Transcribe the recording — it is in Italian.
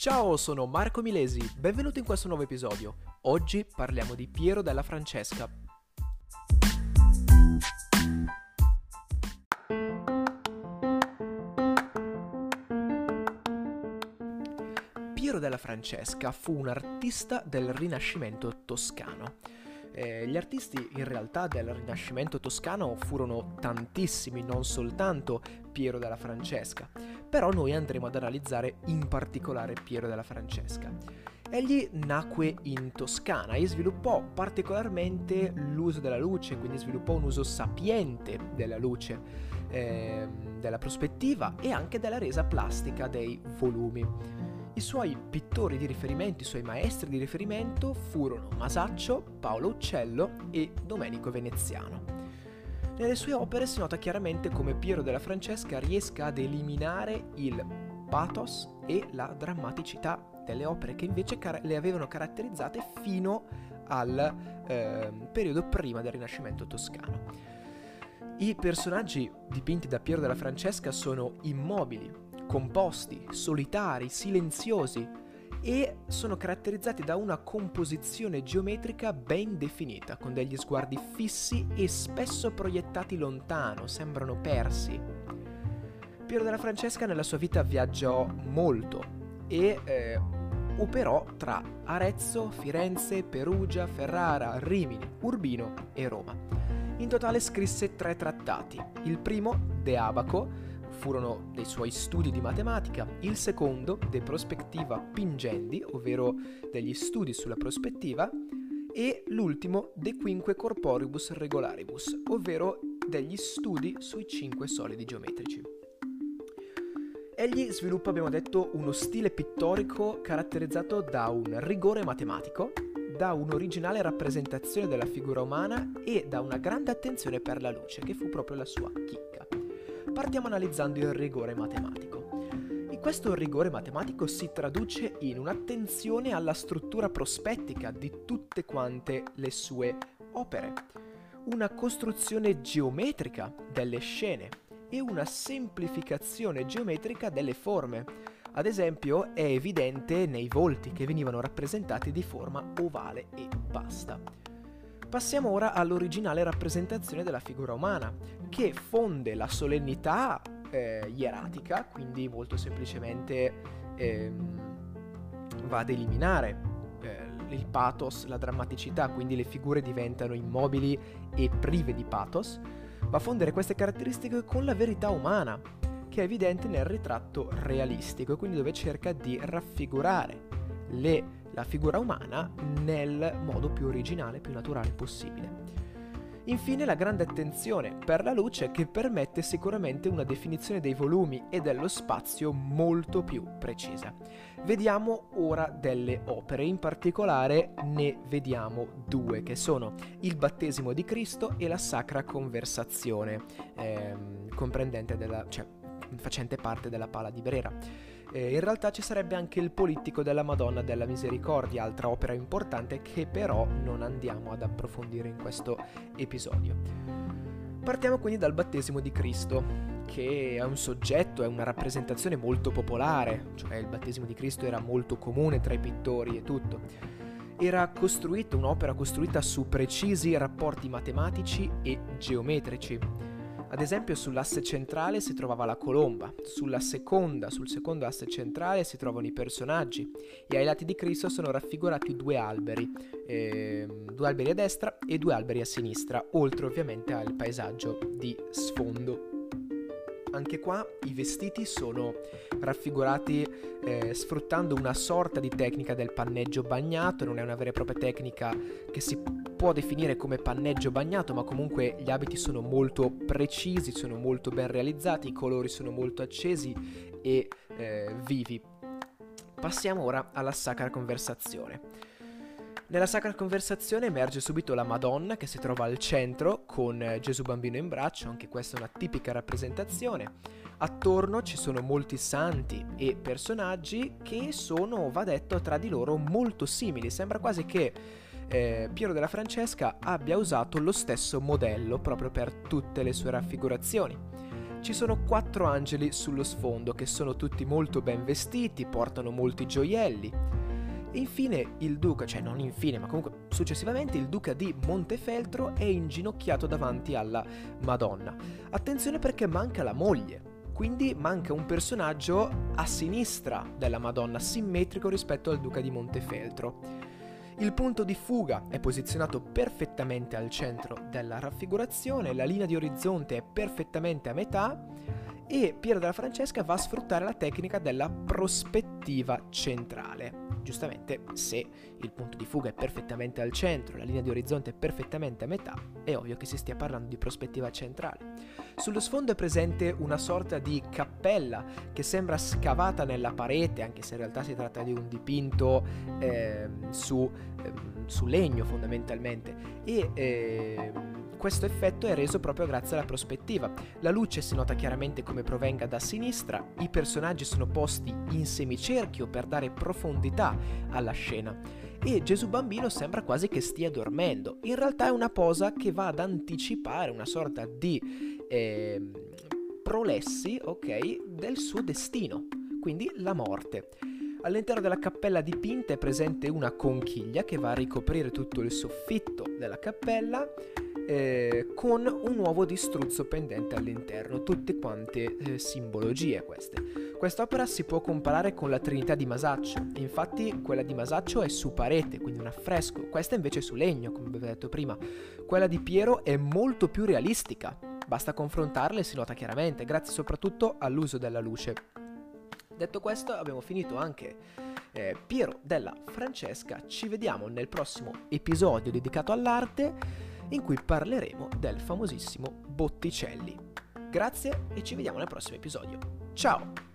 Ciao, sono Marco Milesi, benvenuto in questo nuovo episodio. Oggi parliamo di Piero della Francesca. Piero della Francesca fu un artista del Rinascimento toscano. Eh, gli artisti in realtà del Rinascimento toscano furono tantissimi, non soltanto Piero della Francesca, però noi andremo ad analizzare in particolare Piero della Francesca. Egli nacque in Toscana e sviluppò particolarmente l'uso della luce, quindi sviluppò un uso sapiente della luce, eh, della prospettiva e anche della resa plastica dei volumi. I suoi pittori di riferimento, i suoi maestri di riferimento furono Masaccio, Paolo Uccello e Domenico Veneziano. Nelle sue opere si nota chiaramente come Piero della Francesca riesca ad eliminare il pathos e la drammaticità delle opere che invece car- le avevano caratterizzate fino al eh, periodo prima del Rinascimento toscano. I personaggi dipinti da Piero della Francesca sono immobili, composti, solitari, silenziosi e sono caratterizzati da una composizione geometrica ben definita, con degli sguardi fissi e spesso proiettati lontano, sembrano persi. Piero della Francesca nella sua vita viaggiò molto e eh, operò tra Arezzo, Firenze, Perugia, Ferrara, Rimini, Urbino e Roma. In totale scrisse tre trattati. Il primo, De Abaco, furono dei suoi studi di matematica, il secondo De Prospectiva Pingendi, ovvero degli studi sulla prospettiva, e l'ultimo De Quinque Corporibus Regularibus, ovvero degli studi sui cinque solidi geometrici. Egli sviluppa, abbiamo detto, uno stile pittorico caratterizzato da un rigore matematico, da un'originale rappresentazione della figura umana e da una grande attenzione per la luce, che fu proprio la sua chicca partiamo analizzando il rigore matematico. E questo rigore matematico si traduce in un'attenzione alla struttura prospettica di tutte quante le sue opere, una costruzione geometrica delle scene e una semplificazione geometrica delle forme. Ad esempio è evidente nei volti che venivano rappresentati di forma ovale e basta. Passiamo ora all'originale rappresentazione della figura umana, che fonde la solennità eh, ieratica, quindi molto semplicemente ehm, va ad eliminare eh, il pathos, la drammaticità, quindi le figure diventano immobili e prive di pathos, va a fondere queste caratteristiche con la verità umana, che è evidente nel ritratto realistico, quindi dove cerca di raffigurare le la figura umana nel modo più originale, più naturale possibile. Infine la grande attenzione per la luce che permette sicuramente una definizione dei volumi e dello spazio molto più precisa. Vediamo ora delle opere, in particolare ne vediamo due che sono il battesimo di Cristo e la Sacra Conversazione, ehm, comprendente della, cioè, facente parte della Pala di Brera. Eh, in realtà ci sarebbe anche il Polittico della Madonna della Misericordia, altra opera importante che però non andiamo ad approfondire in questo episodio. Partiamo quindi dal battesimo di Cristo, che è un soggetto, è una rappresentazione molto popolare, cioè il battesimo di Cristo era molto comune tra i pittori e tutto. Era costruita, un'opera costruita su precisi rapporti matematici e geometrici ad esempio sull'asse centrale si trovava la colomba, sulla seconda, sul secondo asse centrale si trovano i personaggi. E ai lati di Cristo sono raffigurati due alberi, eh, due alberi a destra e due alberi a sinistra, oltre ovviamente al paesaggio di sfondo. Anche qua i vestiti sono raffigurati eh, sfruttando una sorta di tecnica del panneggio bagnato, non è una vera e propria tecnica che si può definire come panneggio bagnato, ma comunque gli abiti sono molto precisi, sono molto ben realizzati, i colori sono molto accesi e eh, vivi. Passiamo ora alla sacra conversazione. Nella Sacra Conversazione emerge subito la Madonna che si trova al centro con eh, Gesù bambino in braccio, anche questa è una tipica rappresentazione. Attorno ci sono molti santi e personaggi che sono, va detto, tra di loro molto simili. Sembra quasi che eh, Piero della Francesca abbia usato lo stesso modello proprio per tutte le sue raffigurazioni. Ci sono quattro angeli sullo sfondo che sono tutti molto ben vestiti, portano molti gioielli. E infine il duca, cioè non infine, ma comunque successivamente il duca di Montefeltro è inginocchiato davanti alla Madonna. Attenzione perché manca la moglie, quindi manca un personaggio a sinistra della Madonna, simmetrico rispetto al duca di Montefeltro. Il punto di fuga è posizionato perfettamente al centro della raffigurazione, la linea di orizzonte è perfettamente a metà e Piero della Francesca va a sfruttare la tecnica della prospettiva centrale. Giustamente, se il punto di fuga è perfettamente al centro, la linea di orizzonte è perfettamente a metà, è ovvio che si stia parlando di prospettiva centrale. Sullo sfondo è presente una sorta di cappella che sembra scavata nella parete, anche se in realtà si tratta di un dipinto eh, su, eh, su, legno fondamentalmente. E eh, questo effetto è reso proprio grazie alla prospettiva. La luce si nota chiaramente come provenga da sinistra, i personaggi sono posti in semicerchio per dare profondità alla scena e Gesù bambino sembra quasi che stia dormendo. In realtà è una posa che va ad anticipare una sorta di eh, prolessi, ok, del suo destino, quindi la morte. All'interno della cappella dipinta è presente una conchiglia che va a ricoprire tutto il soffitto della cappella eh, con un uovo di struzzo pendente all'interno, tutte quante eh, simbologie queste. Quest'opera si può comparare con la Trinità di Masaccio, infatti quella di Masaccio è su parete, quindi un affresco, questa invece è su legno, come ho detto prima. Quella di Piero è molto più realistica, basta confrontarle e si nota chiaramente, grazie soprattutto all'uso della luce. Detto questo abbiamo finito anche eh, Piero della Francesca, ci vediamo nel prossimo episodio dedicato all'arte in cui parleremo del famosissimo Botticelli. Grazie e ci vediamo nel prossimo episodio. Ciao!